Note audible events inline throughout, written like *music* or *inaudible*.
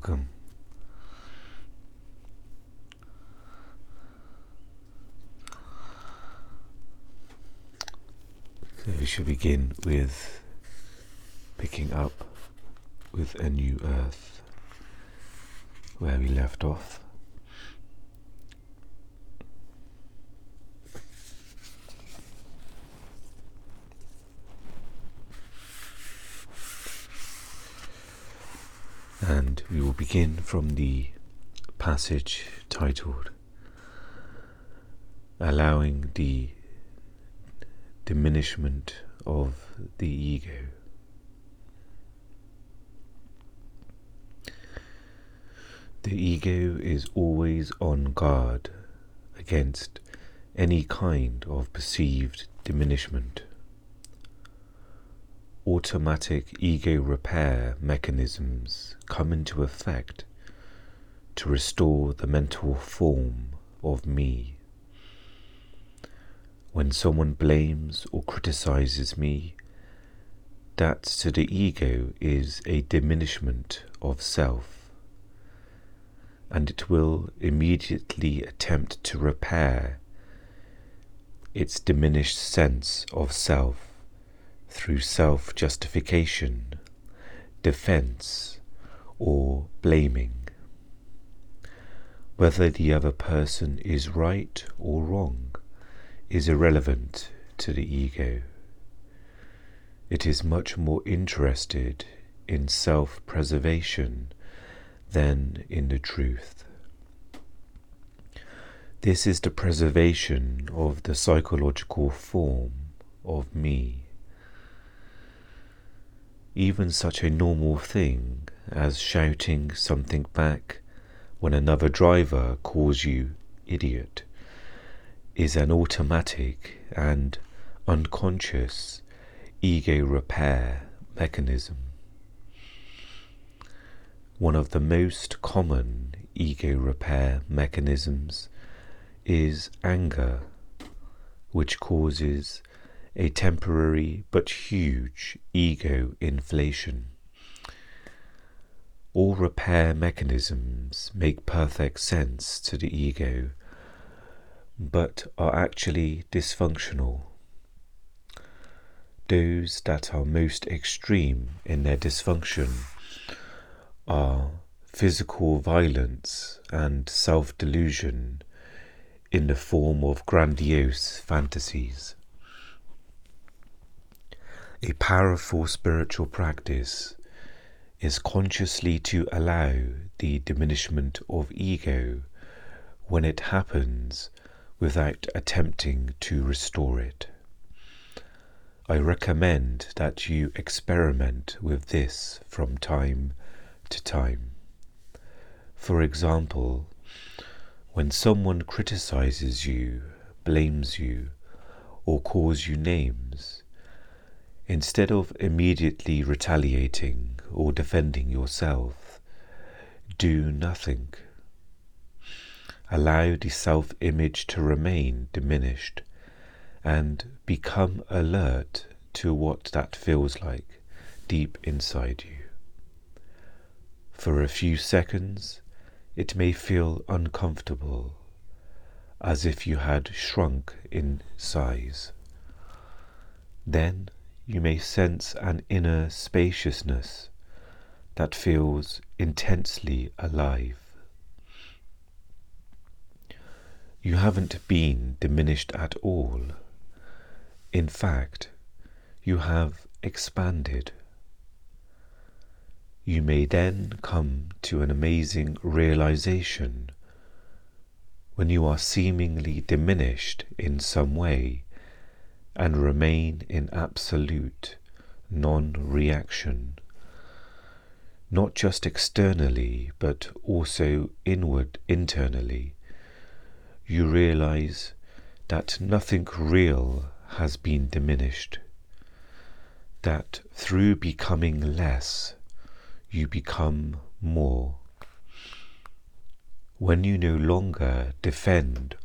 welcome. So we should begin with picking up with a new earth where we left off. And we will begin from the passage titled Allowing the Diminishment of the Ego. The ego is always on guard against any kind of perceived diminishment automatic ego repair mechanisms come into effect to restore the mental form of me. When someone blames or criticizes me, that to the ego is a diminishment of self, and it will immediately attempt to repair its diminished sense of self through self justification, defense, or blaming. Whether the other person is right or wrong is irrelevant to the ego. It is much more interested in self preservation than in the truth. This is the preservation of the psychological form of me even such a normal thing as shouting something back when another driver calls you idiot is an automatic and unconscious ego repair mechanism. One of the most common ego repair mechanisms is anger, which causes a temporary but huge ego inflation. All repair mechanisms make perfect sense to the ego, but are actually dysfunctional. Those that are most extreme in their dysfunction are physical violence and self delusion in the form of grandiose fantasies. A powerful spiritual practice is consciously to allow the diminishment of ego when it happens without attempting to restore it. I recommend that you experiment with this from time to time. For example, when someone criticizes you, blames you, or calls you names, Instead of immediately retaliating or defending yourself, do nothing. Allow the self image to remain diminished and become alert to what that feels like deep inside you. For a few seconds, it may feel uncomfortable, as if you had shrunk in size. Then you may sense an inner spaciousness that feels intensely alive. You haven't been diminished at all. In fact, you have expanded. You may then come to an amazing realization when you are seemingly diminished in some way and remain in absolute non reaction, not just externally but also inward internally, you realize that nothing real has been diminished, that through becoming less, you become more. When you no longer defend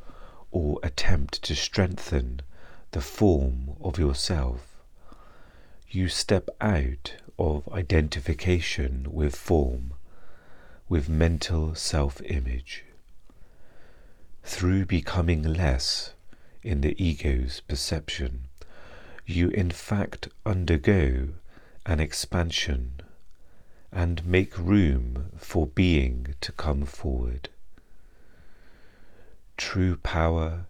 or attempt to strengthen the form of yourself. You step out of identification with form, with mental self image. Through becoming less in the ego's perception, you in fact undergo an expansion and make room for being to come forward. True power,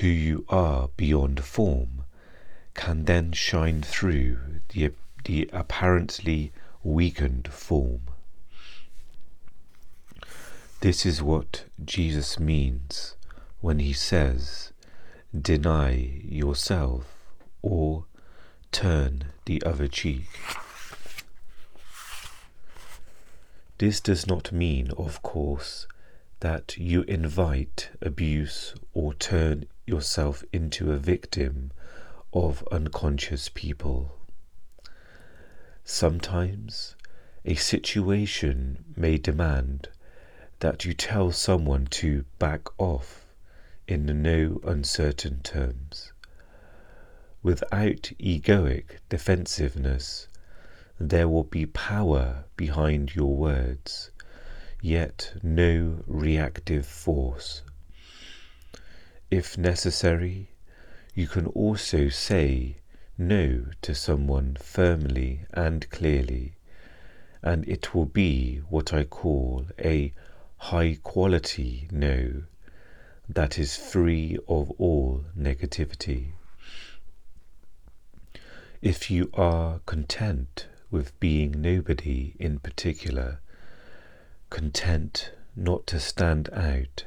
who you are beyond form, can then shine through the, the apparently weakened form. This is what Jesus means when he says, Deny yourself or turn the other cheek. This does not mean, of course, that you invite abuse or turn yourself into a victim of unconscious people. Sometimes a situation may demand that you tell someone to back off in no uncertain terms. Without egoic defensiveness, there will be power behind your words, yet no reactive force. If necessary, you can also say no to someone firmly and clearly, and it will be what I call a high quality no that is free of all negativity. If you are content with being nobody in particular, content not to stand out,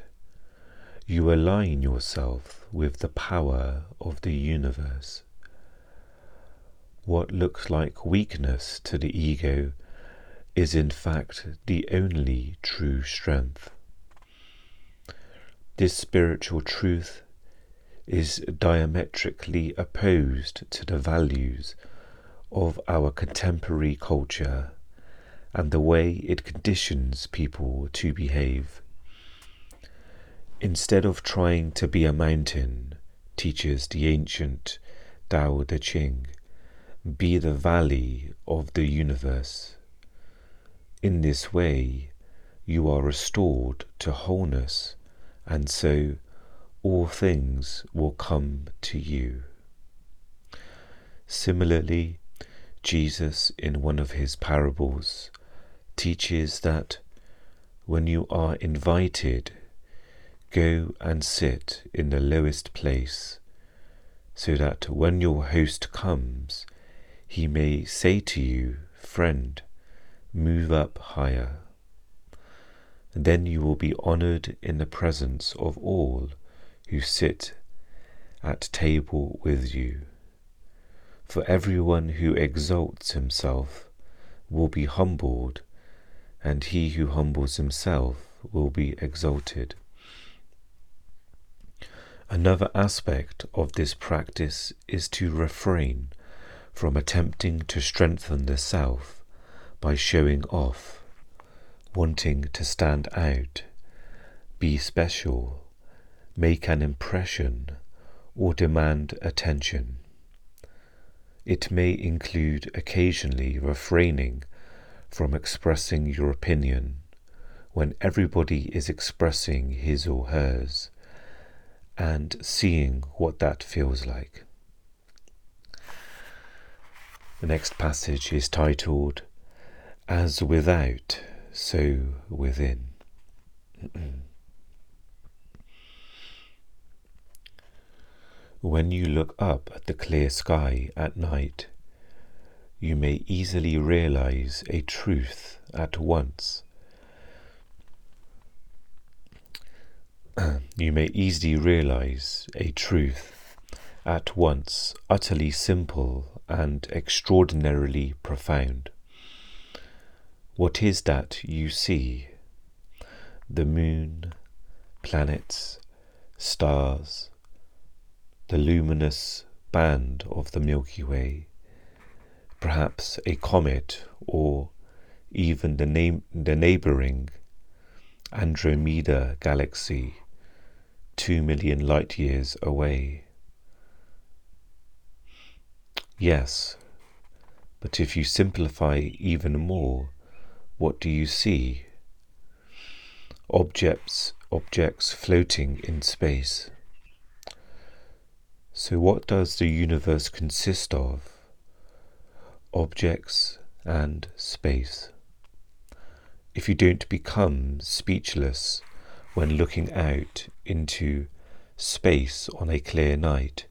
you align yourself with the power of the universe. What looks like weakness to the ego is in fact the only true strength. This spiritual truth is diametrically opposed to the values of our contemporary culture and the way it conditions people to behave. Instead of trying to be a mountain, teaches the ancient Tao Te Ching, be the valley of the universe. In this way, you are restored to wholeness, and so all things will come to you. Similarly, Jesus, in one of his parables, teaches that when you are invited, go and sit in the lowest place, so that when your host comes, he may say to you, Friend, move up higher. Then you will be honored in the presence of all who sit at table with you. For everyone who exalts himself will be humbled, and he who humbles himself will be exalted. Another aspect of this practice is to refrain from attempting to strengthen the self by showing off, wanting to stand out, be special, make an impression, or demand attention. It may include occasionally refraining from expressing your opinion when everybody is expressing his or hers and seeing what that feels like. The next passage is titled As Without, So Within. *clears throat* When you look up at the clear sky at night, you may easily realize a truth at once. *clears throat* you may easily realize a truth at once utterly simple and extraordinarily profound. What is that you see? The moon, planets, stars, the luminous band of the Milky Way, perhaps a comet or even the, na- the neighboring Andromeda galaxy, two million light years away. Yes, but if you simplify even more, what do you see? objects, objects floating in space. So, what does the universe consist of? Objects and space. If you don't become speechless when looking out into space on a clear night,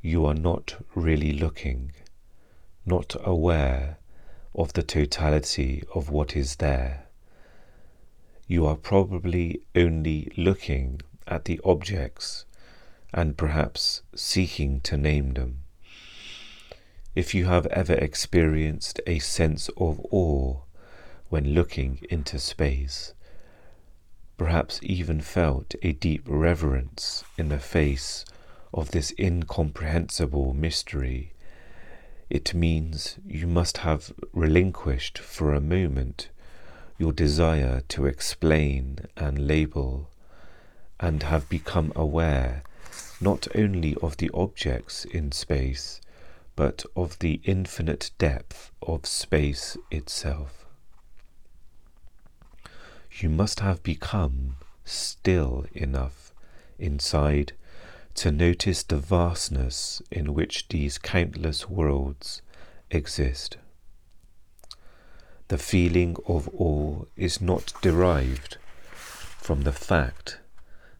you are not really looking, not aware of the totality of what is there. You are probably only looking at the objects and perhaps seeking to name them. If you have ever experienced a sense of awe when looking into space, perhaps even felt a deep reverence in the face of this incomprehensible mystery, it means you must have relinquished for a moment your desire to explain and label, and have become aware not only of the objects in space, but of the infinite depth of space itself you must have become still enough inside to notice the vastness in which these countless worlds exist. The feeling of awe is not derived from the fact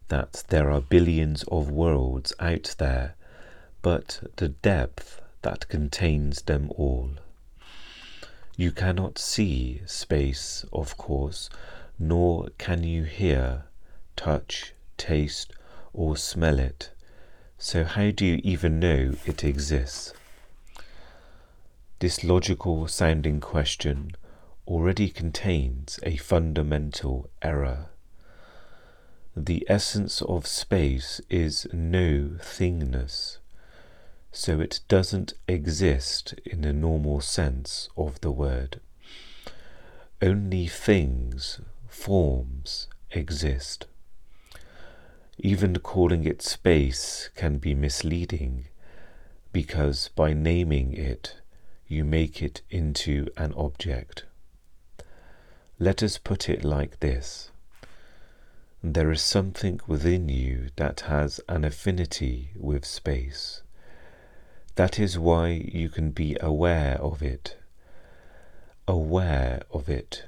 that there are billions of worlds out there, but the depth that contains them all. You cannot see space, of course, nor can you hear, touch, taste, or smell it. So, how do you even know it exists? This logical sounding question already contains a fundamental error. The essence of space is no thingness, so it doesn't exist in the normal sense of the word. Only things forms exist. Even calling it space can be misleading because by naming it, you make it into an object. Let us put it like this there is something within you that has an affinity with space. That is why you can be aware of it. Aware of it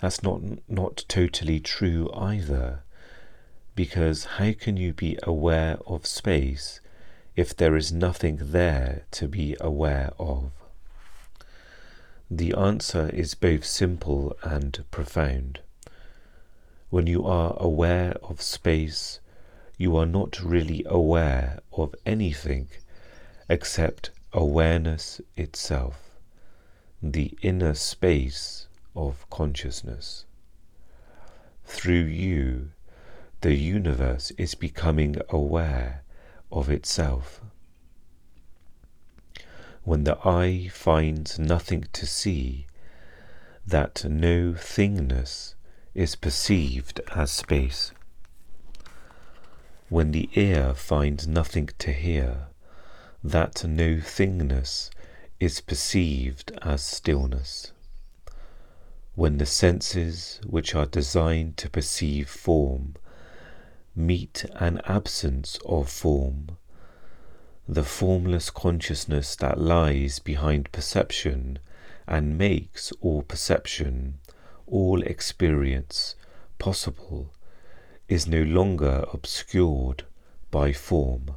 that's not not totally true either because how can you be aware of space if there is nothing there to be aware of? The answer is both simple and profound. When you are aware of space you are not really aware of anything except awareness itself. The inner space of consciousness. Through you, the universe is becoming aware of itself. When the eye finds nothing to see, that no thingness is perceived as space. When the ear finds nothing to hear, that no thingness is perceived as stillness when the senses which are designed to perceive form meet an absence of form, the formless consciousness that lies behind perception and makes all perception, all experience possible, is no longer obscured by form.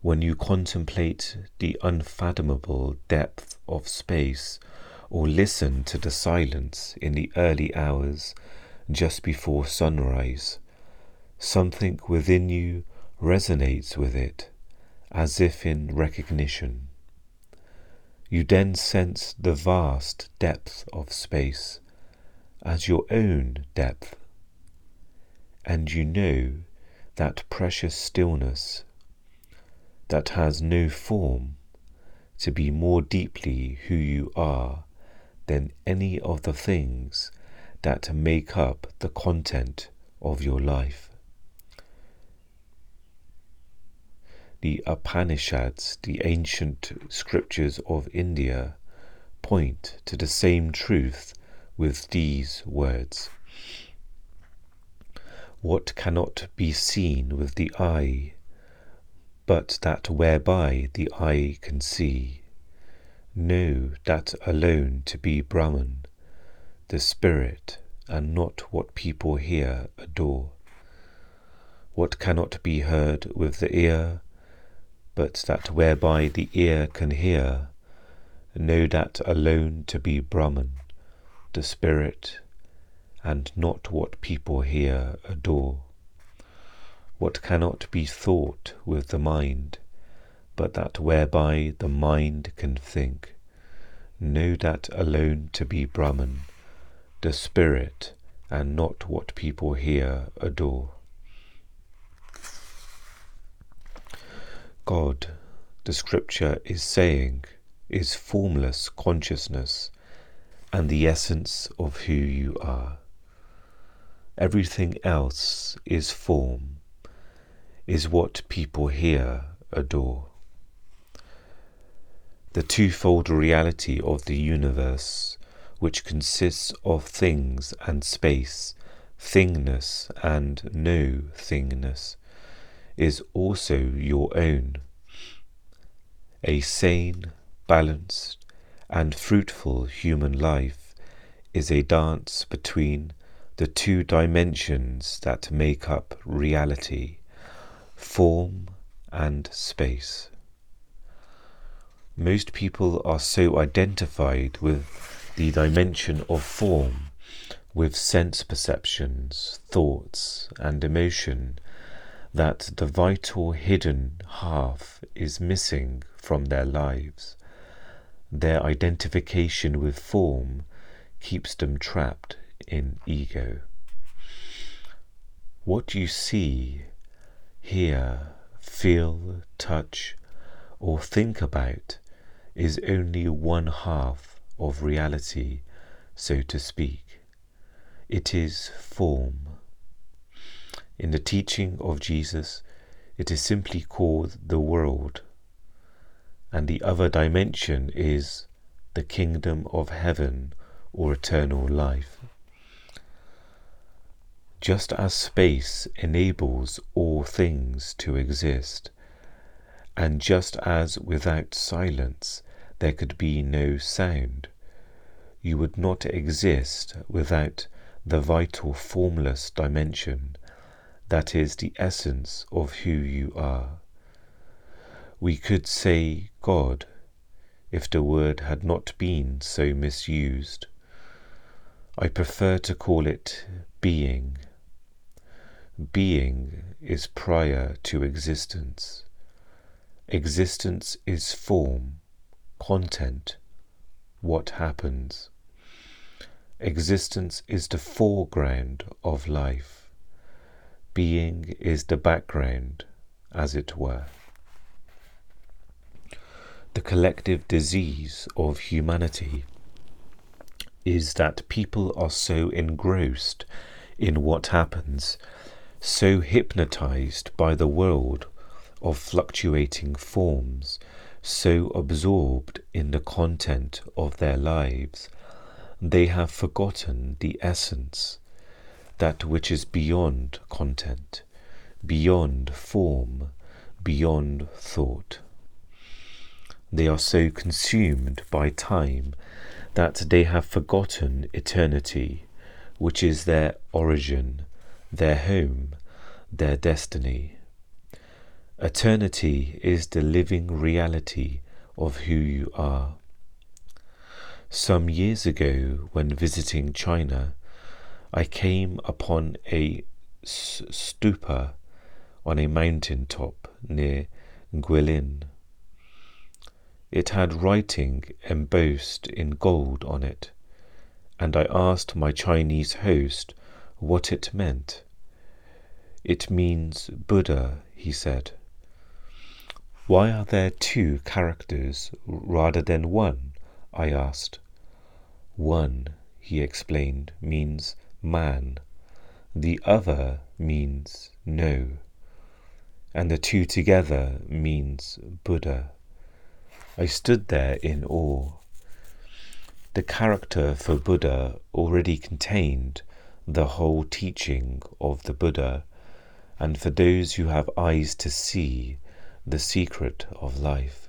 When you contemplate the unfathomable depth of space, or listen to the silence in the early hours just before sunrise. Something within you resonates with it, as if in recognition. You then sense the vast depth of space as your own depth, and you know that precious stillness that has no form to be more deeply who you are than any of the things that make up the content of your life. The Upanishads, the ancient scriptures of India, point to the same truth with these words What cannot be seen with the eye, but that whereby the eye can see? Know that alone to be Brahman, the spirit, and not what people here adore. What cannot be heard with the ear, but that whereby the ear can hear, know that alone to be Brahman, the spirit, and not what people here adore. What cannot be thought with the mind, but that whereby the mind can think, know that alone to be Brahman, the spirit, and not what people here adore. God, the scripture is saying, is formless consciousness and the essence of who you are. Everything else is form, is what people here adore. The twofold reality of the universe, which consists of things and space, thingness and no thingness, is also your own. A sane, balanced, and fruitful human life is a dance between the two dimensions that make up reality form and space. Most people are so identified with the dimension of form, with sense perceptions, thoughts, and emotion that the vital hidden half is missing from their lives. Their identification with form keeps them trapped in ego. What you see, hear, feel, touch, or think about is only one half of reality, so to speak. It is form. In the teaching of Jesus, it is simply called the world, and the other dimension is the kingdom of heaven or eternal life. Just as space enables all things to exist, and just as without silence there could be no sound, you would not exist without the vital formless dimension that is the essence of who you are. We could say God if the word had not been so misused. I prefer to call it being. Being is prior to existence. Existence is form, content, what happens. Existence is the foreground of life being is the background, as it were. The collective disease of humanity is that people are so engrossed in what happens, so hypnotized by the world of fluctuating forms, so absorbed in the content of their lives, they have forgotten the essence that which is beyond content, beyond form, beyond thought. They are so consumed by time that they have forgotten eternity, which is their origin, their home, their destiny. Eternity is the living reality of who you are. Some years ago, when visiting China, I came upon a stupa on a mountain top near Guilin. It had writing embossed in gold on it, and I asked my Chinese host what it meant. It means Buddha, he said. Why are there two characters rather than one? I asked. One, he explained, means man. The other means no. And the two together means Buddha. I stood there in awe. The character for Buddha already contained the whole teaching of the Buddha, and for those who have eyes to see the secret of life.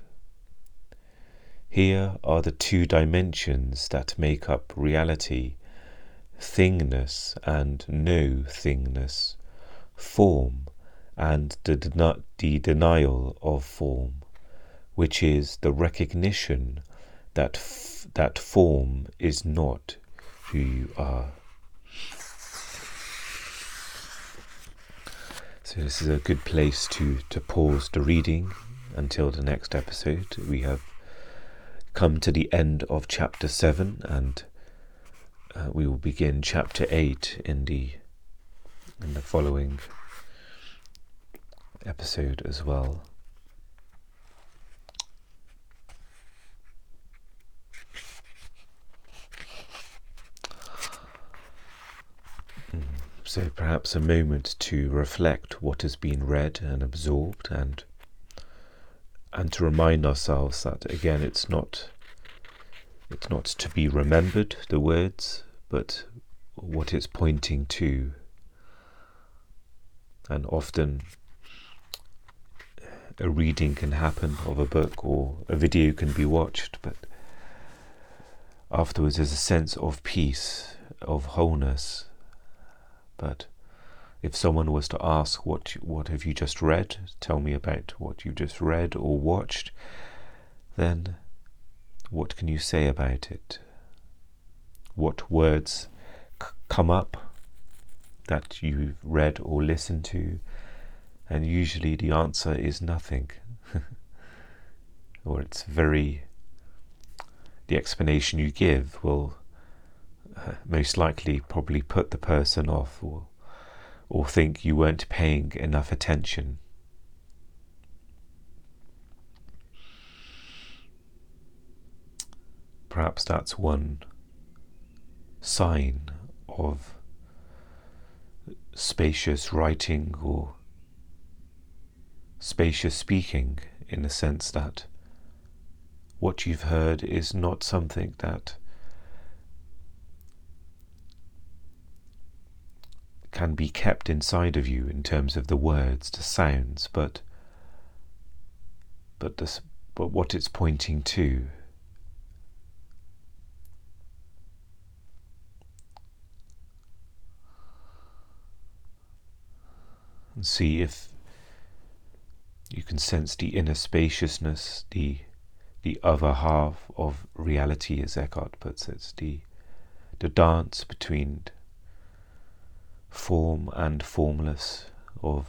Here are the two dimensions that make up reality thingness and no thingness, form and the, den- the denial of form, which is the recognition that, f- that form is not who you are. So this is a good place to, to pause the reading until the next episode. We have come to the end of chapter 7 and uh, we will begin chapter 8 in the in the following episode as well. So perhaps a moment to reflect what has been read and absorbed and and to remind ourselves that again it's not it's not to be remembered the words but what it's pointing to. And often a reading can happen of a book or a video can be watched but afterwards there's a sense of peace of wholeness but if someone was to ask what what have you just read, tell me about what you just read or watched, then what can you say about it? What words c- come up that you've read or listened to? And usually the answer is nothing. *laughs* or it's very. The explanation you give will most likely probably put the person off or or think you weren't paying enough attention. Perhaps that's one sign of spacious writing or spacious speaking in the sense that what you've heard is not something that can be kept inside of you in terms of the words, the sounds, but but this, but what it's pointing to. And see if you can sense the inner spaciousness, the the other half of reality, as Eckhart puts it, the the dance between form and formless, of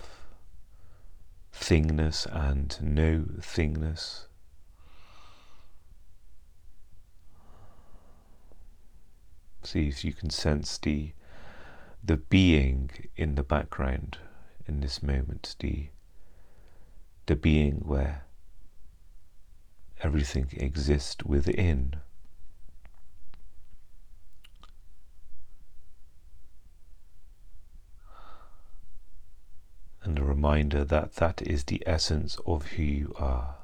thingness and no thingness. See if you can sense the the being in the background in this moment, the the being where everything exists within. and a reminder that that is the essence of who you are.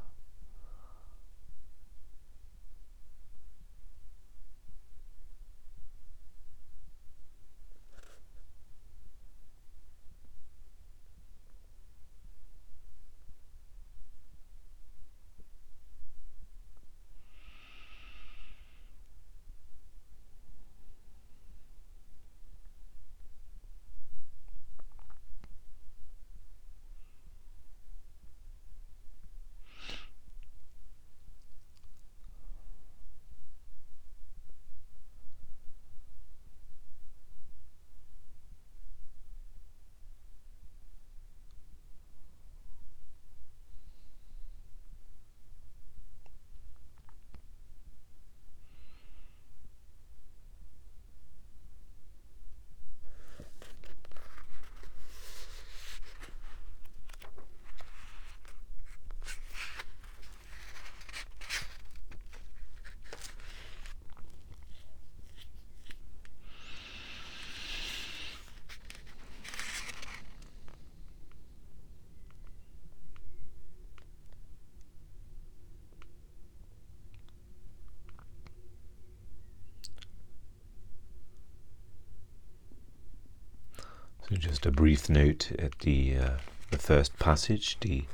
Just a brief note at the uh, the first passage, the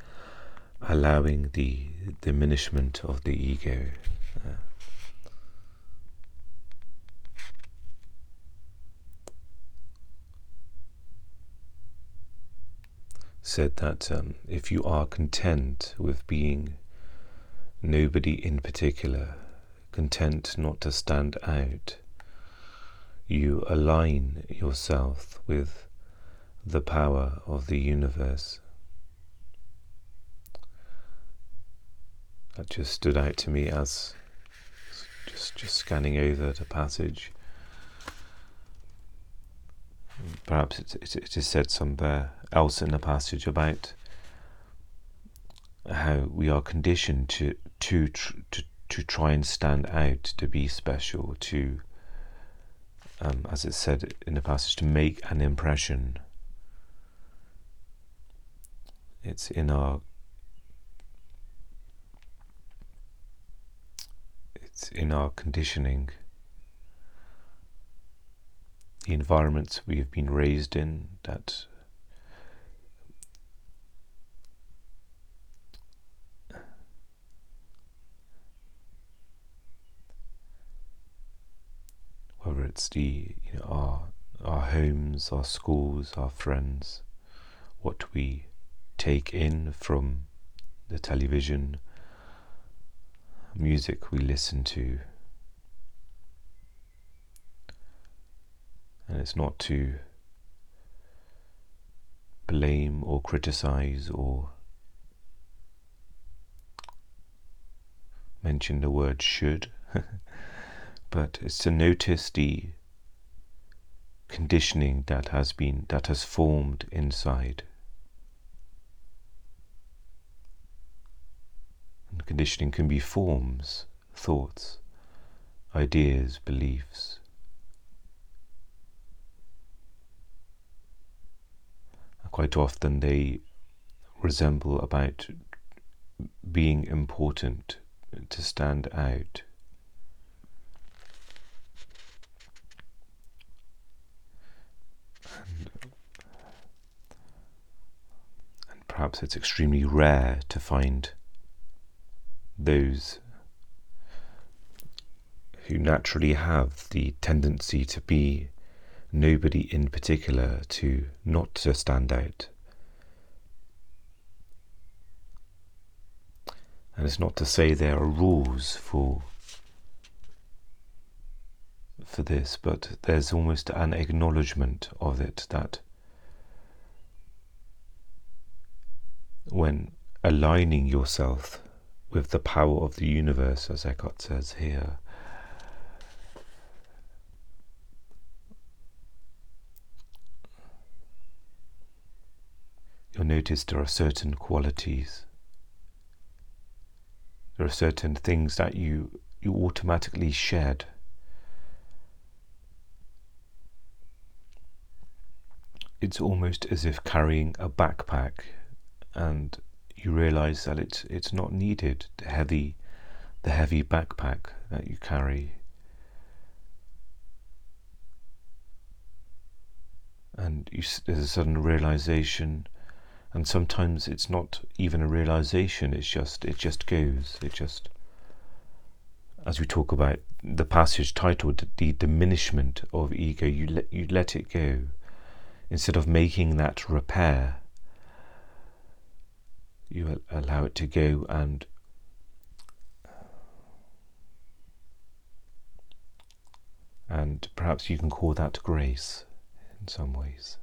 allowing the diminishment of the ego. Uh, said that um, if you are content with being nobody in particular, content not to stand out, you align yourself with the power of the universe. That just stood out to me as just just scanning over the passage. Perhaps it, it, it is said somewhere else in the passage about how we are conditioned to to to to try and stand out, to be special, to, um, as it said in the passage, to make an impression. It's in our it's in our conditioning, the environments we have been raised in that whether it's the you know, our our homes, our schools, our friends, what we take in from the television, music we listen to. And it's not to blame or criticize or mention the word should, *laughs* but it's to notice the conditioning that has been that has formed inside Conditioning can be forms, thoughts, ideas, beliefs. Quite often they resemble about being important, to stand out. And perhaps it's extremely rare to find those who naturally have the tendency to be nobody in particular, to not to stand out. And it's not to say there are rules for for this, but there's almost an acknowledgement of it that when aligning yourself with the power of the universe, as Eckhart says here. You'll notice there are certain qualities. There are certain things that you you automatically shed. It's almost as if carrying a backpack and you realize that it's it's not needed the heavy the heavy backpack that you carry. And you, there's a sudden realization and sometimes it's not even a realization it's just it just goes it just as we talk about the passage titled the diminishment of ego you let you let it go. Instead of making that repair you allow it to go and and perhaps you can call that grace in some ways.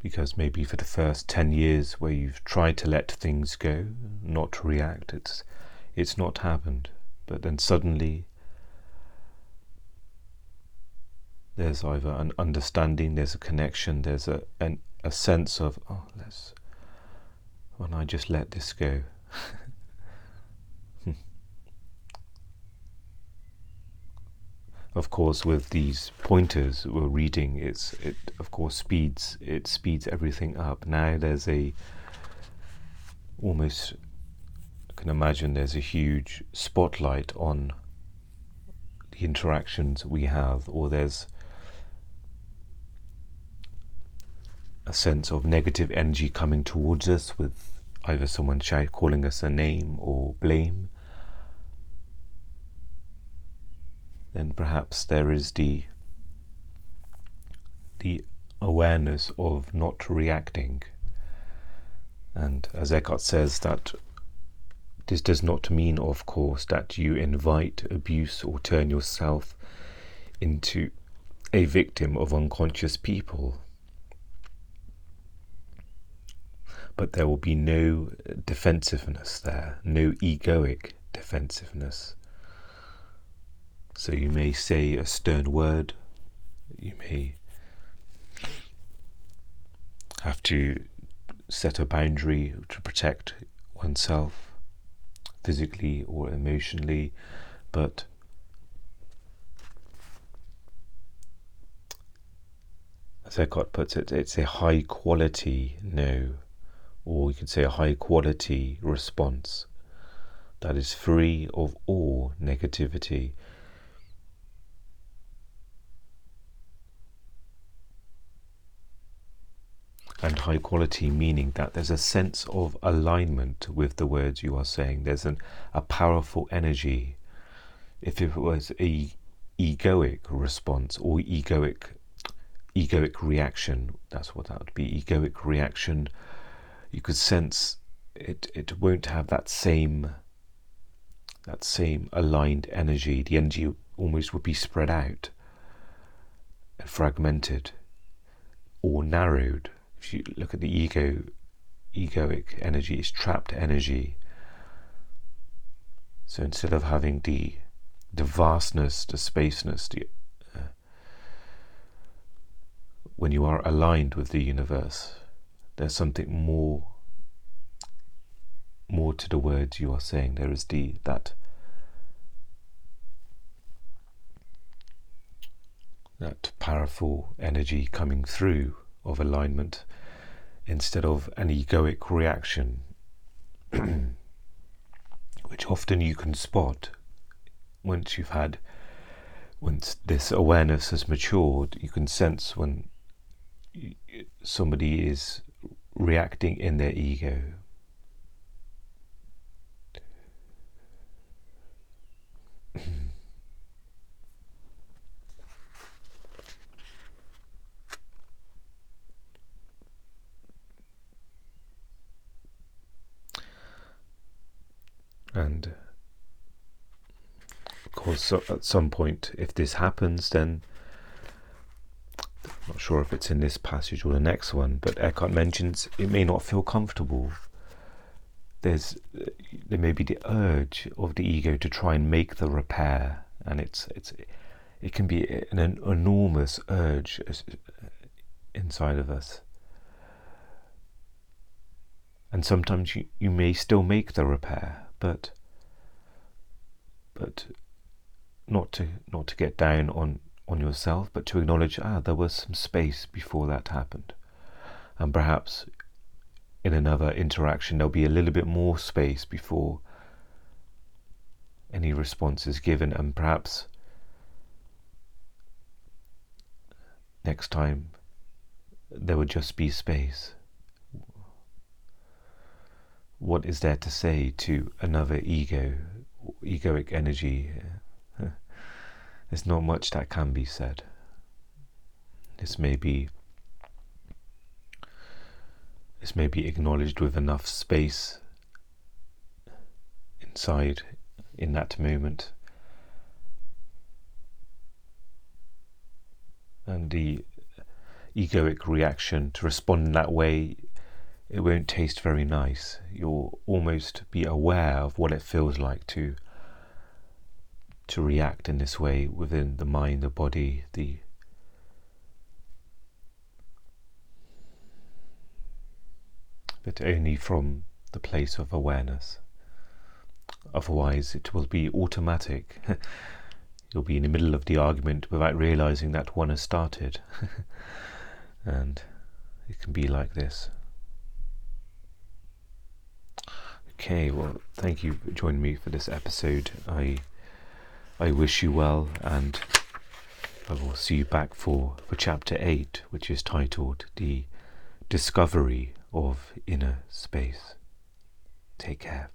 Because maybe for the first 10 years where you've tried to let things go, not to react, it's, it's not happened. But then suddenly there's either an understanding, there's a connection, there's a an, a sense of oh let's when I just let this go. *laughs* of course with these pointers we're reading it's it of course speeds it speeds everything up now there's a almost I can imagine there's a huge spotlight on the interactions we have, or there's a sense of negative energy coming towards us with either someone calling us a name or blame, then perhaps there is the the awareness of not reacting. And as Eckhart says, that this does not mean, of course, that you invite abuse or turn yourself into a victim of unconscious people. But there will be no defensiveness there, no egoic defensiveness. So you may say a stern word, you may have to set a boundary to protect oneself physically or emotionally, but as Eckhart puts it, it's a high quality no, or you could say a high quality response that is free of all negativity. and high quality, meaning that there's a sense of alignment with the words you are saying. There's an, a powerful energy. If it was a egoic response or egoic egoic reaction, that's what that would be. Egoic reaction, you could sense it. It won't have that same that same aligned energy. The energy almost would be spread out and fragmented or narrowed if you look at the ego, egoic energy, it's trapped energy. So instead of having the the vastness, the spaceness, the, uh, when you are aligned with the universe, there's something more more to the words you are saying. There is the that that powerful energy coming through of alignment instead of an egoic reaction, *clears throat* which often you can spot once you've had, once this awareness has matured, you can sense when somebody is reacting in their ego. *clears throat* And of course, so at some point, if this happens, then not sure if it's in this passage or the next one, but Eckhart mentions it may not feel comfortable. There's there may be the urge of the ego to try and make the repair, and it's it's it can be an, an enormous urge uh, inside of us. And sometimes you, you may still make the repair, but but not to not to get down on on yourself, but to acknowledge ah there was some space before that happened, and perhaps in another interaction there'll be a little bit more space before any response is given, and perhaps next time there would just be space what is there to say to another ego, egoic energy? There's not much that can be said. This may be this may be acknowledged with enough space inside in that moment. And the egoic reaction to respond in that way it won't taste very nice. You'll almost be aware of what it feels like to to react in this way within the mind, the body, the but only from the place of awareness. Otherwise, it will be automatic. *laughs* You'll be in the middle of the argument without realizing that one has started. *laughs* and it can be like this. Okay, well, thank you for joining me for this episode. I I wish you well, and I will see you back for, for chapter 8, which is titled The Discovery of Inner Space. Take care.